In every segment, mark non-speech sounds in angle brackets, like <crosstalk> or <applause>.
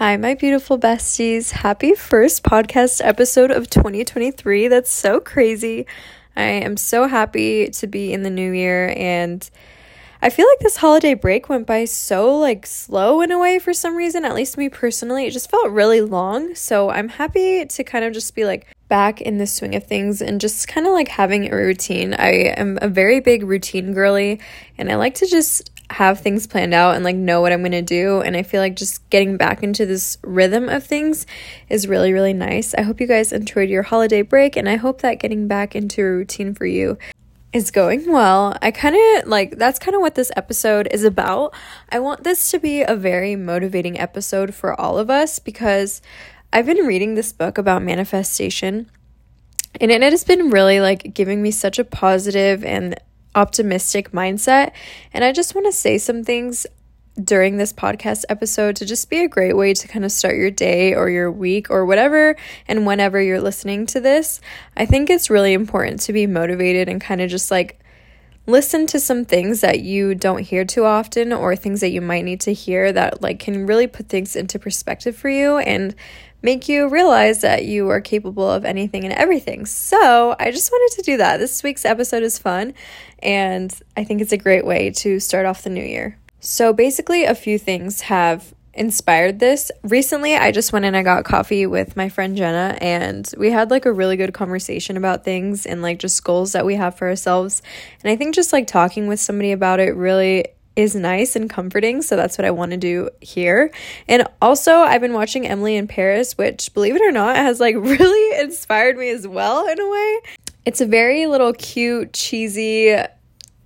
Hi, my beautiful besties. Happy first podcast episode of 2023. That's so crazy. I am so happy to be in the new year and I feel like this holiday break went by so like slow in a way for some reason, at least me personally. It just felt really long. So I'm happy to kind of just be like back in the swing of things and just kind of like having a routine. I am a very big routine girly and I like to just have things planned out and like know what I'm going to do. And I feel like just getting back into this rhythm of things is really, really nice. I hope you guys enjoyed your holiday break and I hope that getting back into a routine for you is going well. I kind of like that's kind of what this episode is about. I want this to be a very motivating episode for all of us because I've been reading this book about manifestation and it has been really like giving me such a positive and optimistic mindset. And I just want to say some things during this podcast episode to just be a great way to kind of start your day or your week or whatever and whenever you're listening to this. I think it's really important to be motivated and kind of just like listen to some things that you don't hear too often or things that you might need to hear that like can really put things into perspective for you and make you realize that you are capable of anything and everything. So, I just wanted to do that. This week's episode is fun, and I think it's a great way to start off the new year. So, basically, a few things have inspired this. Recently, I just went and I got coffee with my friend Jenna, and we had like a really good conversation about things and like just goals that we have for ourselves. And I think just like talking with somebody about it really is nice and comforting. So that's what I want to do here. And also, I've been watching Emily in Paris, which, believe it or not, has like <laughs> really inspired me as well in a way. It's a very little cute, cheesy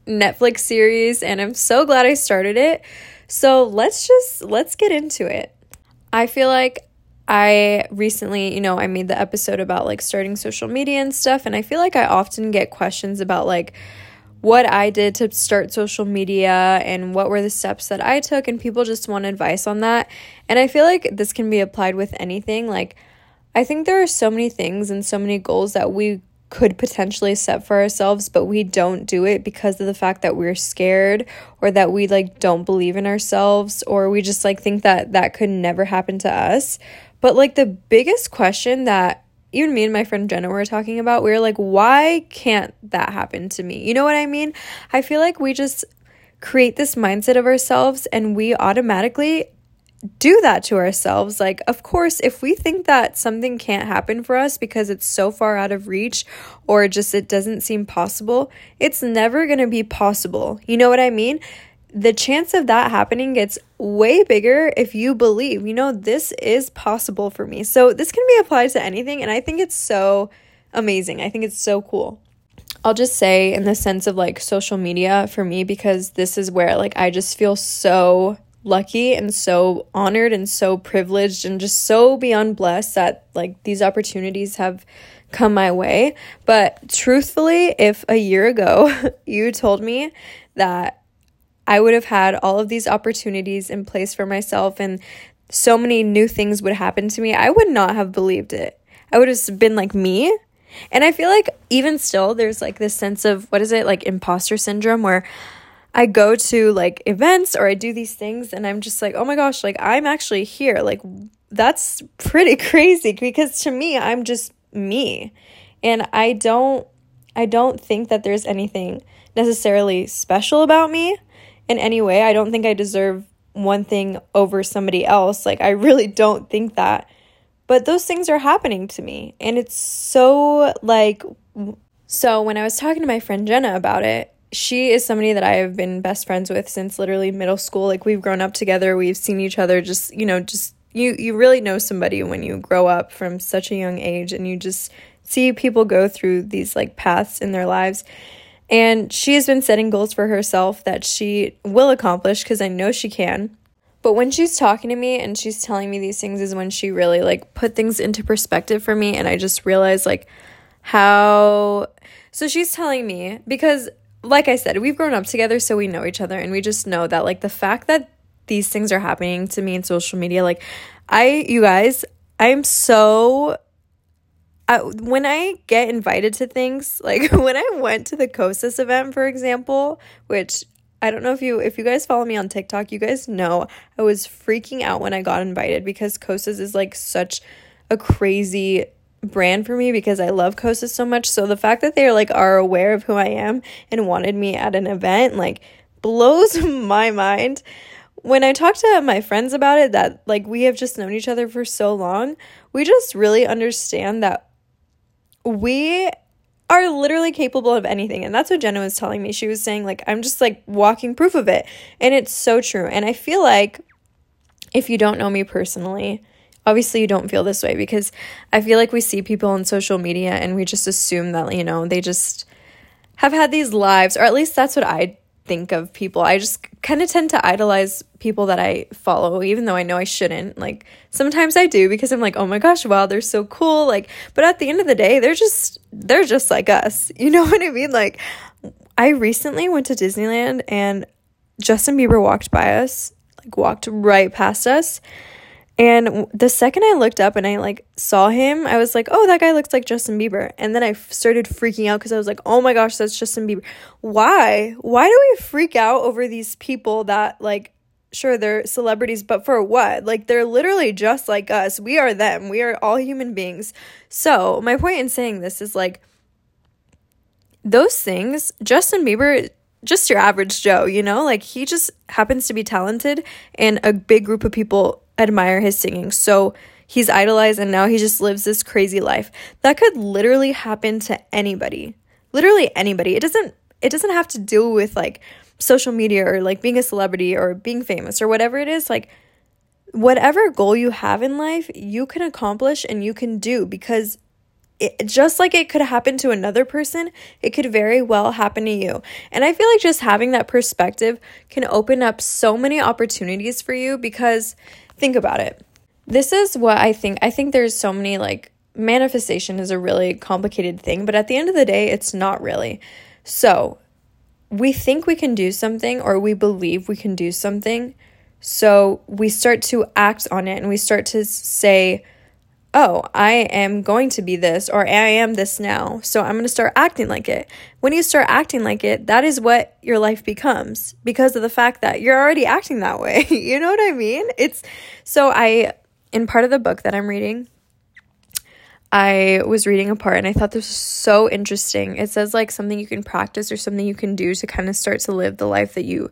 Netflix series, and I'm so glad I started it. So let's just let's get into it. I feel like I recently, you know, I made the episode about like starting social media and stuff, and I feel like I often get questions about like what I did to start social media and what were the steps that I took, and people just want advice on that. And I feel like this can be applied with anything. Like, I think there are so many things and so many goals that we could potentially set for ourselves, but we don't do it because of the fact that we're scared or that we like don't believe in ourselves or we just like think that that could never happen to us. But like the biggest question that even me and my friend Jenna were talking about, we were like, why can't that happen to me? You know what I mean? I feel like we just create this mindset of ourselves and we automatically do that to ourselves. Like, of course, if we think that something can't happen for us because it's so far out of reach or just it doesn't seem possible, it's never going to be possible. You know what I mean? The chance of that happening gets way bigger if you believe, you know, this is possible for me. So this can be applied to anything. And I think it's so amazing. I think it's so cool. I'll just say, in the sense of like social media for me, because this is where like I just feel so lucky and so honored and so privileged and just so beyond blessed that like these opportunities have come my way. But truthfully, if a year ago <laughs> you told me that I would have had all of these opportunities in place for myself and so many new things would happen to me, I would not have believed it. I would have been like me. And I feel like even still, there's like this sense of what is it, like imposter syndrome, where I go to like events or I do these things and I'm just like, oh my gosh, like I'm actually here. Like that's pretty <laughs> crazy because to me, I'm just me. And I don't I don't think that there's anything necessarily special about me in any way. I don't think I deserve one thing over somebody else. Like, I really don't think that. But those things are happening to me. And it's so like. So, when I was talking to my friend Jenna about it, she is somebody that I have been best friends with since literally middle school. Like, we've grown up together, we've seen each other just, you know, just. You, you really know somebody when you grow up from such a young age and you just see people go through these like paths in their lives and she has been setting goals for herself that she will accomplish because I know she can. But when she's talking to me and she's telling me these things is when she really like put things into perspective for me and I just realized like how so she's telling me because like I said, we've grown up together so we know each other and we just know that like the fact that these things are happening to me in social media like I you guys, I'm so I, when I get invited to things, <laughs> like when I went to the Kosas event, for example, which I don't know if you if you guys follow me on TikTok, you guys know I was freaking out when I got invited because Kosas is like such a crazy brand for me because I love Kosas so much. So the fact that they are like are aware of who I am and wanted me at an event like blows <laughs> my mind. When I talk to my friends about it that like we have just known each other for so long, we just really understand that we are literally capable of anything. And that's what Jenna was telling me. She was saying, like, I'm just like walking proof of it. And it's so true. And I feel like if you don't know me personally, obviously you don't feel this way because I feel like we see people on social media and we just assume that, you know, they just have had these lives, or at least that's what I think of people. I just kind of tend to idolize people that I follow, even though I know I shouldn't. Like sometimes I do because I'm like, oh my gosh, wow, they're so cool. Like, but at the end of the day, they're just they're just like us. <laughs> You know what I mean? Like, I recently went to Disneyland and Justin Bieber walked by us, like walked right past us. And the second I looked up and I like saw him, I was like, "Oh, that guy looks like Justin Bieber." And then I f- started freaking out cuz I was like, "Oh my gosh, that's Justin Bieber." Why? Why do we freak out over these people that like sure they're celebrities, but for what? Like they're literally just like us. We are them. We are all human beings. So, my point in saying this is like those things, Justin Bieber just your average Joe, you know? Like he just happens to be talented and a big group of people admire his singing. So he's idolized and now he just lives this crazy life. That could literally happen to anybody. Literally anybody. It doesn't it doesn't have to do with like social media or like being a celebrity or being famous or whatever it is. Like whatever goal you have in life, you can accomplish and you can do because it, just like it could happen to another person, it could very well happen to you. And I feel like just having that perspective can open up so many opportunities for you because think about it. This is what I think. I think there's so many like manifestation is a really complicated thing, but at the end of the day, it's not really. So, we think we can do something or we believe we can do something. So, we start to act on it and we start to say, oh, I am going to be this or I am this now. So I'm going to start acting like it. When you start acting like it, that is what your life becomes because of the fact that you're already acting that way. <laughs> you know what I mean? It's so I, in part of the book that I'm reading, I was reading a part and I thought this was so interesting. It says like something you can practice or something you can do to kind of start to live the life that you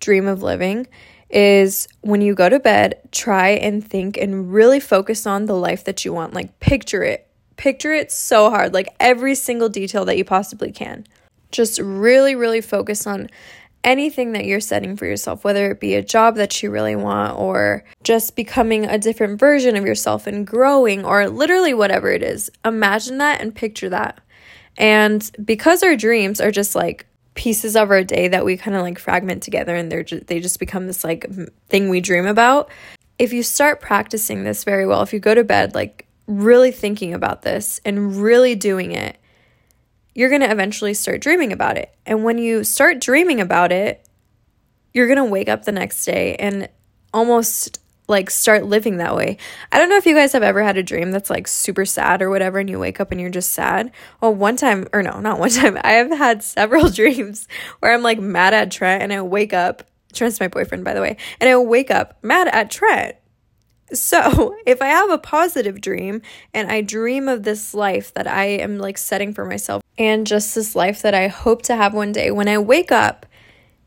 dream of living is when you go to bed, try and think and really focus on the life that you want. Like, picture it. Picture it so hard, like every single detail that you possibly can. Just really, really focus on anything that you're setting for yourself, whether it be a job that you really want or just becoming a different version of yourself and growing or literally whatever it is. Imagine that and picture that. And because our dreams are just like pieces of our day that we kind of like fragment together and they're just, they just become this like thing we dream about. If you start practicing this very well, if you go to bed like really thinking about this and really doing it, you're going to eventually start dreaming about it. And when you start dreaming about it, you're going to wake up the next day and almost like start living that way. I don't know if you guys have ever had a dream that's like super sad or whatever and you wake up and you're just sad. Well, one time or no, not one <laughs> time. I have had several <laughs> dreams where I'm like mad at Trent and I wake up. Trent's my boyfriend by the way. And I wake up mad at Trent. So, <laughs> if I have a positive dream and I dream of this life that I am like setting for myself and just this life that I hope to have one day, when I wake up,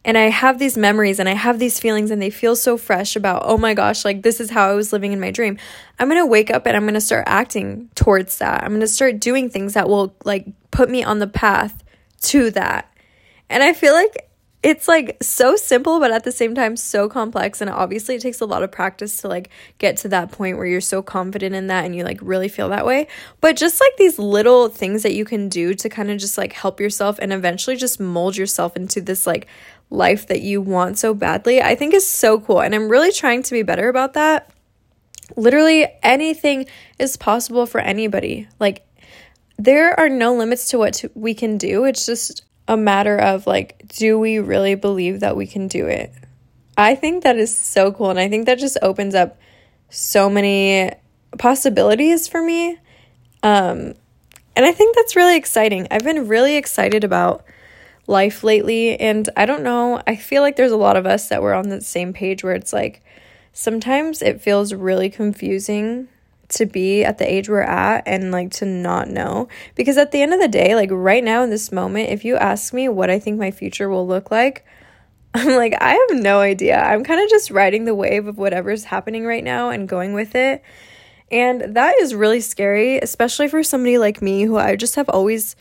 and I have these memories and I have these feelings and they feel so fresh about, oh my gosh, like this is how I was living in my dream. I'm going to wake up and I'm going to start acting towards that. I'm going to start doing things that will like put me on the path to that. And I feel like it's like so simple but at the same time so complex and obviously it takes a lot of practice to like get to that point where you're so confident in that and you like really feel that way but just like these little things that you can do to kind of just like help yourself and eventually just mold yourself into this like life that you want so badly, I think is so cool. And I'm really trying to be better about that. Literally, anything is possible for anybody. Like, there are no limits to what to, we can do. It's just a matter of like, do we really believe that we can do it? I think that is so cool. And I think that just opens up so many possibilities for me. Um, and I think that's really exciting. I've been really excited about life lately. And I don't know, I feel like there's a lot of us that we're on the same page where it's like sometimes it feels really confusing to be at the age we're at and like to not know. Because at the end of the day, like right now in this moment, if you ask me what I think my future will look like, <laughs> I'm like, I have no idea. I'm kind of just riding the wave of whatever's happening right now and going with it. And that is really scary, especially for somebody like me who I just have always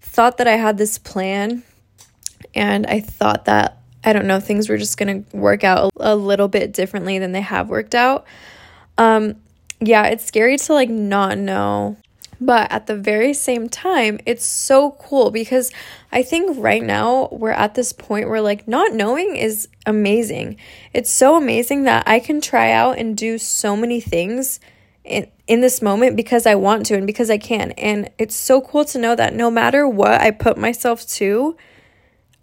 thought that I had this plan. And I thought that, I don't know, things were just going to work out a, a, little bit differently than they have worked out. Um, yeah, it's scary to like not know. But at the very same time, it's so cool because I think right now we're at this point where like not knowing is amazing. It's so amazing that I can try out and do so many things in, in this moment because I want to and because I can. And it's so cool to know that no matter what I put myself to,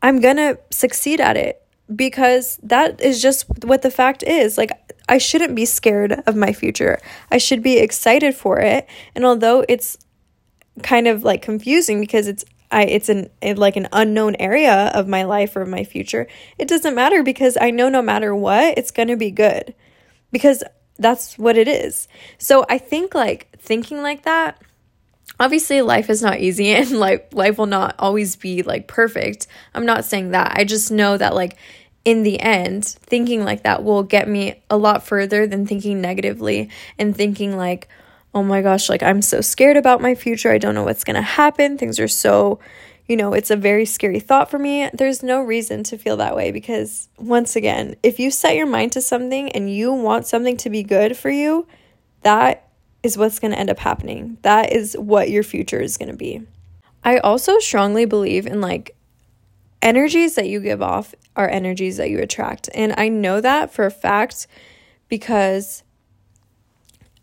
I'm gonna succeed at it because that is just what the fact is. Like, I shouldn't be scared of my future. I should be excited for it. And although it's kind of like confusing because it's I it's an it, like an unknown area of my life or my future, it doesn't matter because I know no matter what, it's going to be good. Because that's what it is. So I think like thinking like that obviously life is not easy <laughs> and like life will not always be like perfect. I'm not saying that. I just know that like in the end, thinking like that will get me a lot further than thinking negatively and thinking like, oh my gosh, like I'm so scared about my future. I don't know what's going to happen. Things are so, you know, it's a very scary thought for me. There's no reason to feel that way because, once again, if you set your mind to something and you want something to be good for you, that is what's going to end up happening. That is what your future is going to be. I also strongly believe in like energies that you give off are energies that you attract. And I know that for a fact because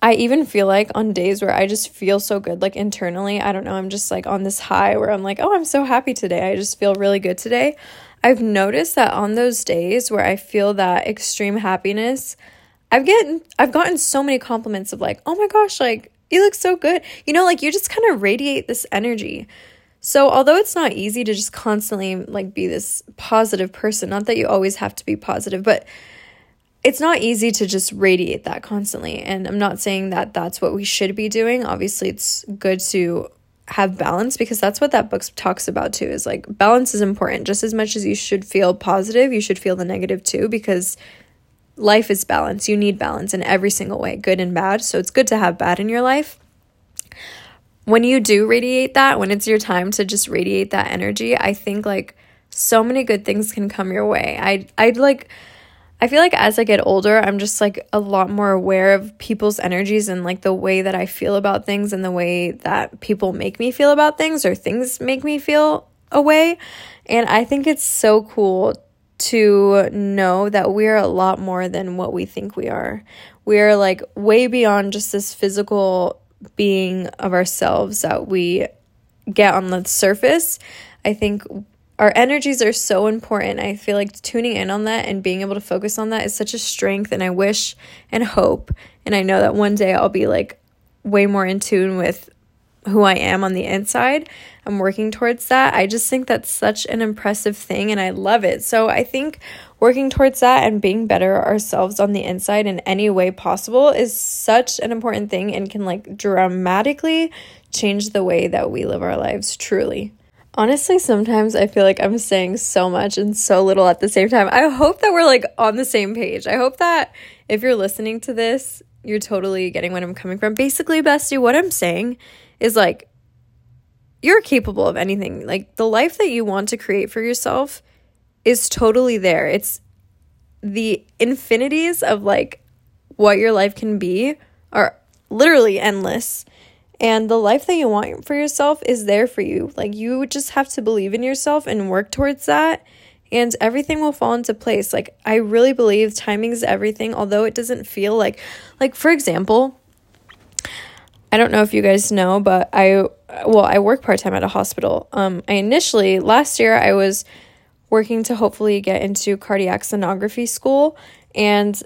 I even feel like on days where I just feel so good, like internally, I don't know, I'm just like on this high where I'm like, oh, I'm so happy today. I just feel really good today. I've noticed that on those days where I feel that extreme happiness, I've gotten I've gotten so many compliments of like, "Oh my gosh, like you look so good." You know, like you just kind of radiate this energy. So, although it's not easy to just constantly like be this positive person, not that you always have to be positive, but it's not easy to just radiate that constantly. And I'm not saying that that's what we should be doing. Obviously, it's good to have balance because that's what that book talks about too is like balance is important just as much as you should feel positive you should feel the negative too because life is balance you need balance in every single way good and bad so it's good to have bad in your life when you do radiate that, when it's your time to just radiate that energy, I think like so many good things can come your way. I I'd like I feel like as I get older, I'm just like a lot more aware of people's energies and like the way that I feel about things and the way that people make me feel about things or things make me feel a way. And I think it's so cool to know that we're a lot more than what we think we are. We're like way beyond just this physical being of ourselves that we get on the surface. I think our energies are so important. I feel like tuning in on that and being able to focus on that is such a strength. And I wish and hope, and I know that one day I'll be like way more in tune with who I am on the inside. I'm working towards that. I just think that's such an impressive thing and I love it. So I think working towards that and being better ourselves on the inside in any way possible is such an important thing and can like dramatically change the way that we live our lives truly. Honestly, sometimes I feel like I'm saying so much and so little at the same time. I hope that we're like on the same page. I hope that if you're listening to this, you're totally getting what I'm coming from. Basically, bestie, what I'm saying is like you're capable of anything. Like the life that you want to create for yourself is totally there. It's the infinities of like what your life can be are literally endless. And the life that you want for yourself is there for you. Like you just have to believe in yourself and work towards that and everything will fall into place. Like I really believe timing is everything, although it doesn't feel like like for example, I don't know if you guys know, but I well, I work part-time at a hospital. Um I initially last year I was working to hopefully get into cardiac sonography school and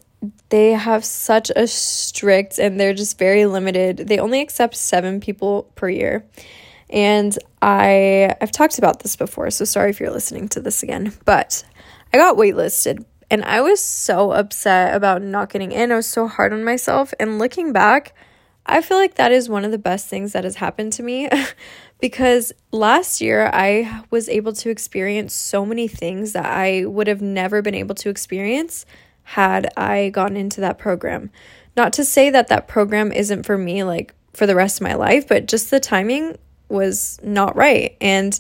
they have such a strict and they're just very limited. They only accept 7 people per year. And I I've talked about this before, so sorry if you're listening to this again. But I got waitlisted and I was so upset about not getting in. I was so hard on myself. And looking back, I feel like that is one of the best things that has happened to me <laughs> because last year I was able to experience so many things that I would have never been able to experience had I gotten into that program. Not to say that that program isn't for me, like for the rest of my life, but just the timing was not right. And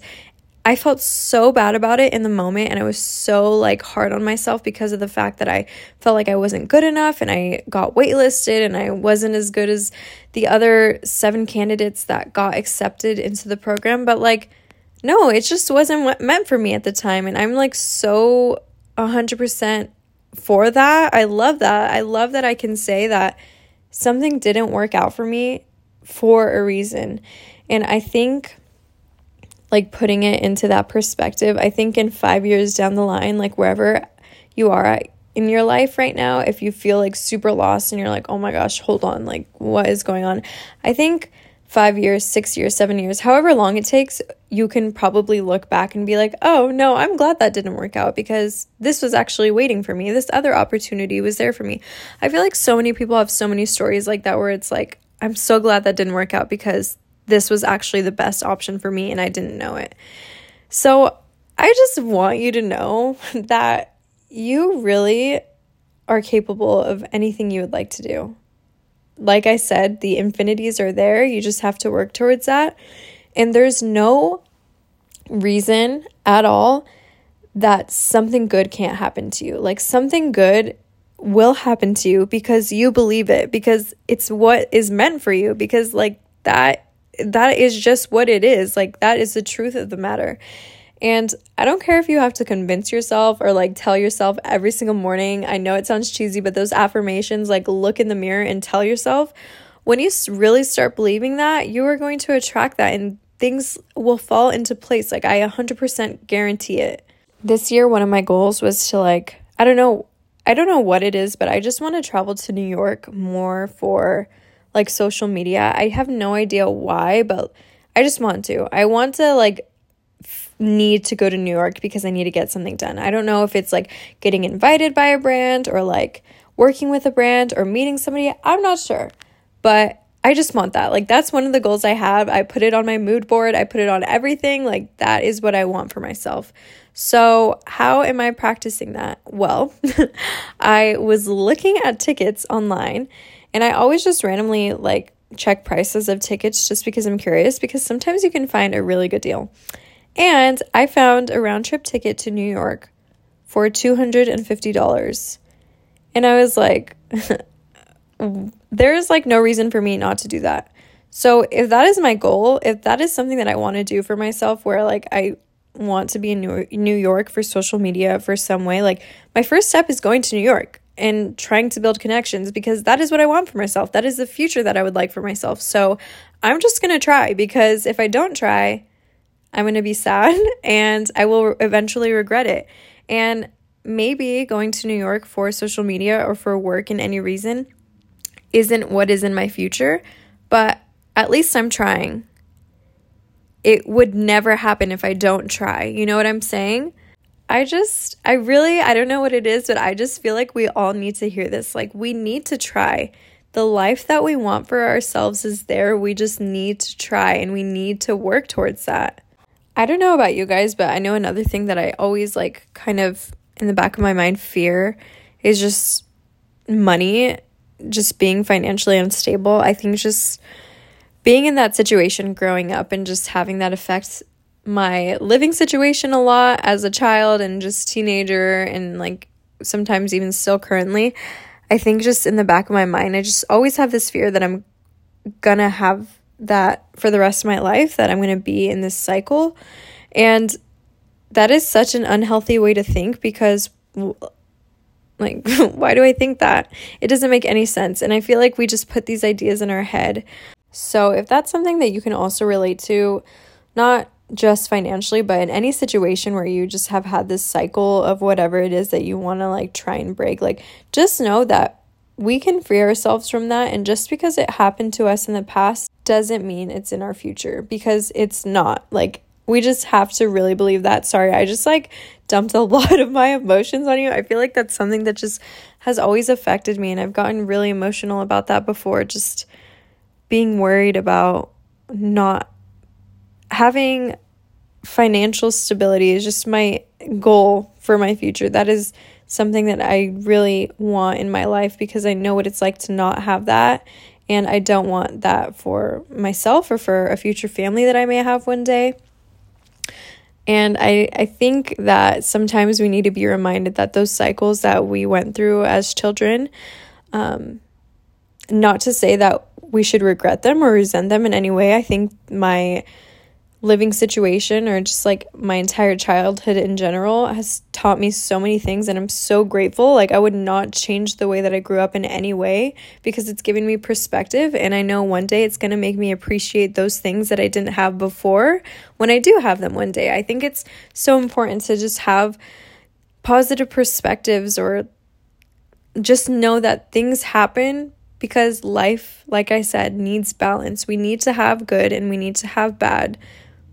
I felt so bad about it in the moment and I was so like hard on myself because of the fact that I felt like I wasn't good enough and I got waitlisted and I wasn't as good as the other seven candidates that got accepted into the program but like no it just wasn't what meant for me at the time and I'm like so 100% for that. I love that. I love that I can say that something didn't work out for me for a reason. And I think like putting it into that perspective, I think in 5 years down the line, like wherever you are at in your life right now, if you feel like super lost and you're like, "Oh my gosh, hold on, like what is going on?" I think five years, six years, seven years, however long it takes, you can probably look back and be like, oh, no, I'm glad that didn't work out because this was actually waiting for me. This other opportunity was there for me. I feel like so many people have so many stories like that where it's like, I'm so glad that didn't work out because this was actually the best option for me and I didn't know it. So I just want you to know <laughs> that you really are capable of anything you would like to do like I said, the infinities are there. You just have to work towards that. And there's no reason at all that something good can't happen to you. Like something good will happen to you because you believe it because it's what is meant for you because like that that is just what it is. Like that is the truth of the matter. And I don't care if you have to convince yourself or like tell yourself every single morning. I know it sounds cheesy, but those affirmations, like look in the mirror and tell yourself, when you really start believing that, you are going to attract that and things will fall into place. Like I 100% guarantee it. This year, one of my goals was to like, I don't know, I don't know what it is, but I just want to travel to New York more for like social media. I have no idea why, but I just want to. I want to like need to go to New York because I need to get something done. I don't know if it's like getting invited by a brand or like working with a brand or meeting somebody. I'm not sure. But I just want that. Like that's one of the goals I have. I put it on my mood board. I put it on everything. Like that is what I want for myself. So, how am I practicing that? Well, <laughs> I was looking at tickets online and I always just randomly like check prices of tickets just because I'm curious because sometimes you can find a really good deal. And I found a round trip ticket to New York for $250. And I was like, <laughs> there's like no reason for me not to do that. So if that is my goal, if that is something that I want to do for myself where like I want to be in New York for social media for some way, like my first step is going to New York and trying to build connections because that is what I want for myself. That is the future that I would like for myself. So I'm just going to try because if I don't try, I'm going to be sad <laughs> and I will eventually regret it. And maybe going to New York for social media or for work in any reason isn't what is in my future, but at least I'm trying. It would never happen if I don't try. You know what I'm saying? I just, I really, I don't know what it is, but I just feel like we all need to hear this. Like, we need to try. The life that we want for ourselves is there. We just need to try and we need to work towards that. I don't know about you guys, but I know another thing that I always like kind of in the back of my mind fear is just money, just being financially unstable. I think just being in that situation growing up and just having that affect my living situation a lot as a child and just teenager and like sometimes even still currently. I think just in the back of my mind, I just always have this fear that I'm gonna have that for the rest of my life that I'm to be in this cycle. And that is such an unhealthy way to think because like <laughs> why do I think that? It doesn't make any sense. And I feel like we just put these ideas in our head. So if that's something that you can also relate to, not just financially, but in any situation where you just have had this cycle of whatever it is that you want to like try and break, like just know that we can free ourselves from that. And just because it happened to us in the past doesn't mean it's in our future because it's not. Like, we just have to really believe that. Sorry, I just like dumped a <laughs> lot of my emotions on you. I feel like that's something that just has always affected me, and I've gotten really emotional about that before. Just being worried about not having financial stability is just my goal for my future. That is something that I really want in my life because I know what it's like to not have that. And I don't want that for myself or for a future family that I may have one day. And I, I think that sometimes we need to be reminded that those cycles that we went through as children, um, not to say that we should regret them or resent them in any way. I think my living situation or just like my entire childhood in general has taught me so many things and I'm so grateful. Like I would not change the way that I grew up in any way because it's given me perspective and I know one day it's going to make me appreciate those things that I didn't have before when I do have them one day. I think it's so important to just have positive perspectives or just know that things happen because life, like I said, needs balance. We need to have good and we need to have bad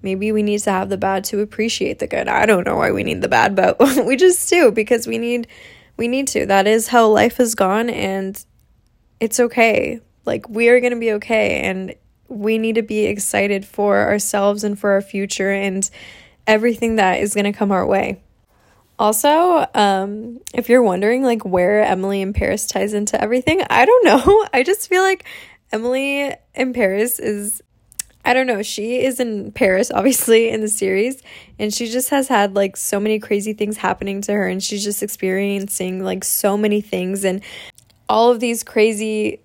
Maybe we need to have the bad to appreciate the good. I don't know why we need the bad, but <laughs> we just do because we need we need to. That is how life has gone and it's okay. Like we are going to be okay and we need to be excited for ourselves and for our future and everything that is going to come our way. Also, um, if you're wondering like where Emily in Paris ties into everything, I don't know. <laughs> I just feel like Emily in Paris is I don't know. She is in Paris, obviously, in the series, and she just has had like so many crazy things happening to her, and she's just experiencing like so many things, and all of these crazy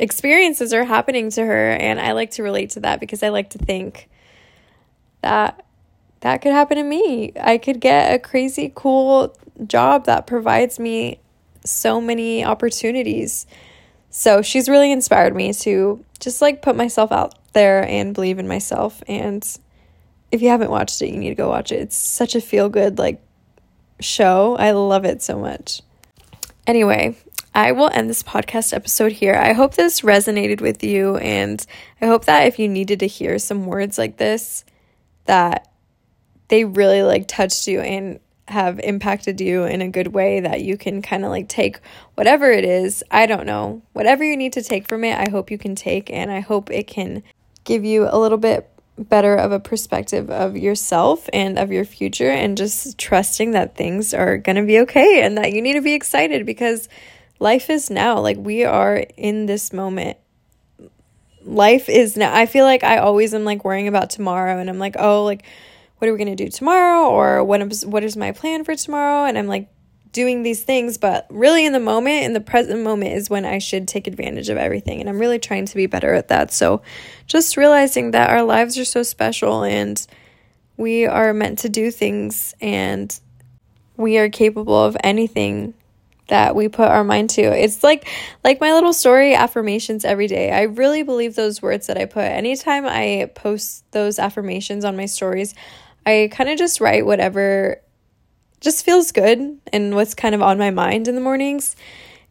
experiences are happening to her. And I like to relate to that because I like to think that that could happen to me. I could get a crazy cool job that provides me so many opportunities. So she's really inspired me to just like put myself out there and believe in myself. And if you haven't watched it, you need to go watch it. It's such a feel good like show. I love it so much. Anyway, I will end this podcast episode here. I hope this resonated with you and I hope that if you needed to hear some words like this that they really like touched you and have impacted you in a good way that you can kind of like take whatever it is. I don't know. Whatever you need to take from it, I hope you can take and I hope it can give you a little bit better of a perspective of yourself and of your future and just trusting that things are going to be okay and that you need to be excited because life is now. Like we are in this moment. Life is now i feel like i always am like worrying about tomorrow and i'm like oh like what are we going to do tomorrow or what is what is my plan for tomorrow? And i'm like doing these things, but really in the moment, in the present moment, is when I should take advantage of everything. And I'm really trying to be better at that. So just realizing that our lives are so special and we are meant to do things and we are capable of anything that we put our mind to. It's like like my little story affirmations every day. I really believe those words that I put. Anytime I post those affirmations on my stories, I kind of just write whatever just feels good and what's kind of on my mind in the mornings.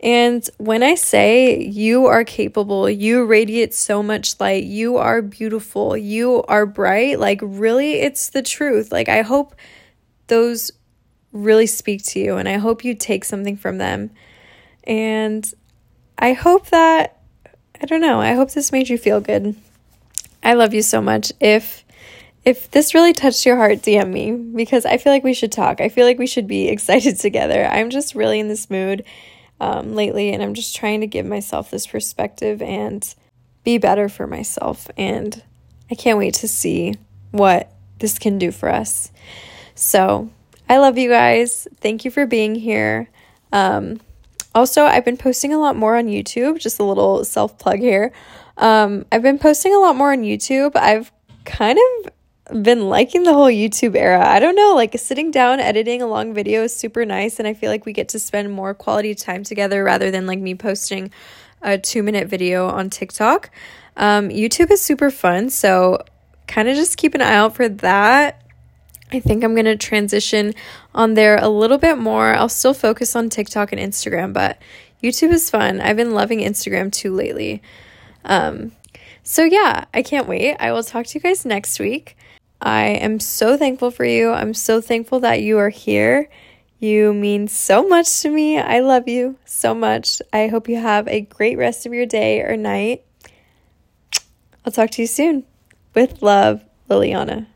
And when I say you are capable, you radiate so much light, you are beautiful, you are bright, like really, it's the truth. Like, I hope those really speak to you and I hope you take something from them. And I hope that, I don't know, I hope this made you feel good. I love you so much. If if this really touched your heart, DM me because I feel like we should talk. I feel like we should be <laughs> excited together. I'm just really in this mood um, lately, and I'm just trying to give myself this perspective and be better for myself. And I can't wait to see what this can do for us. So I love you guys. Thank you for being here. Um, also, I've been posting a lot more on YouTube, just a little self plug here. Um, I've been posting a lot more on YouTube. I've kind of been liking the whole YouTube era. I don't know, like sitting down editing a long video is super nice and I feel like we get to spend more quality time together rather than like me posting a 2-minute video on TikTok. Um, YouTube is super fun, so kind of just keep an eye out for that. I think I'm going to transition on there a little bit more. I'll still focus on TikTok and Instagram, but YouTube is fun. I've been loving Instagram too lately. Um, so, yeah, I can't wait. I will talk to you guys next week. I am so thankful for you. I'm so thankful that you are here. You mean so much to me. I love you so much. I hope you have a great rest of your day or night. I'll talk to you soon. With love, Liliana.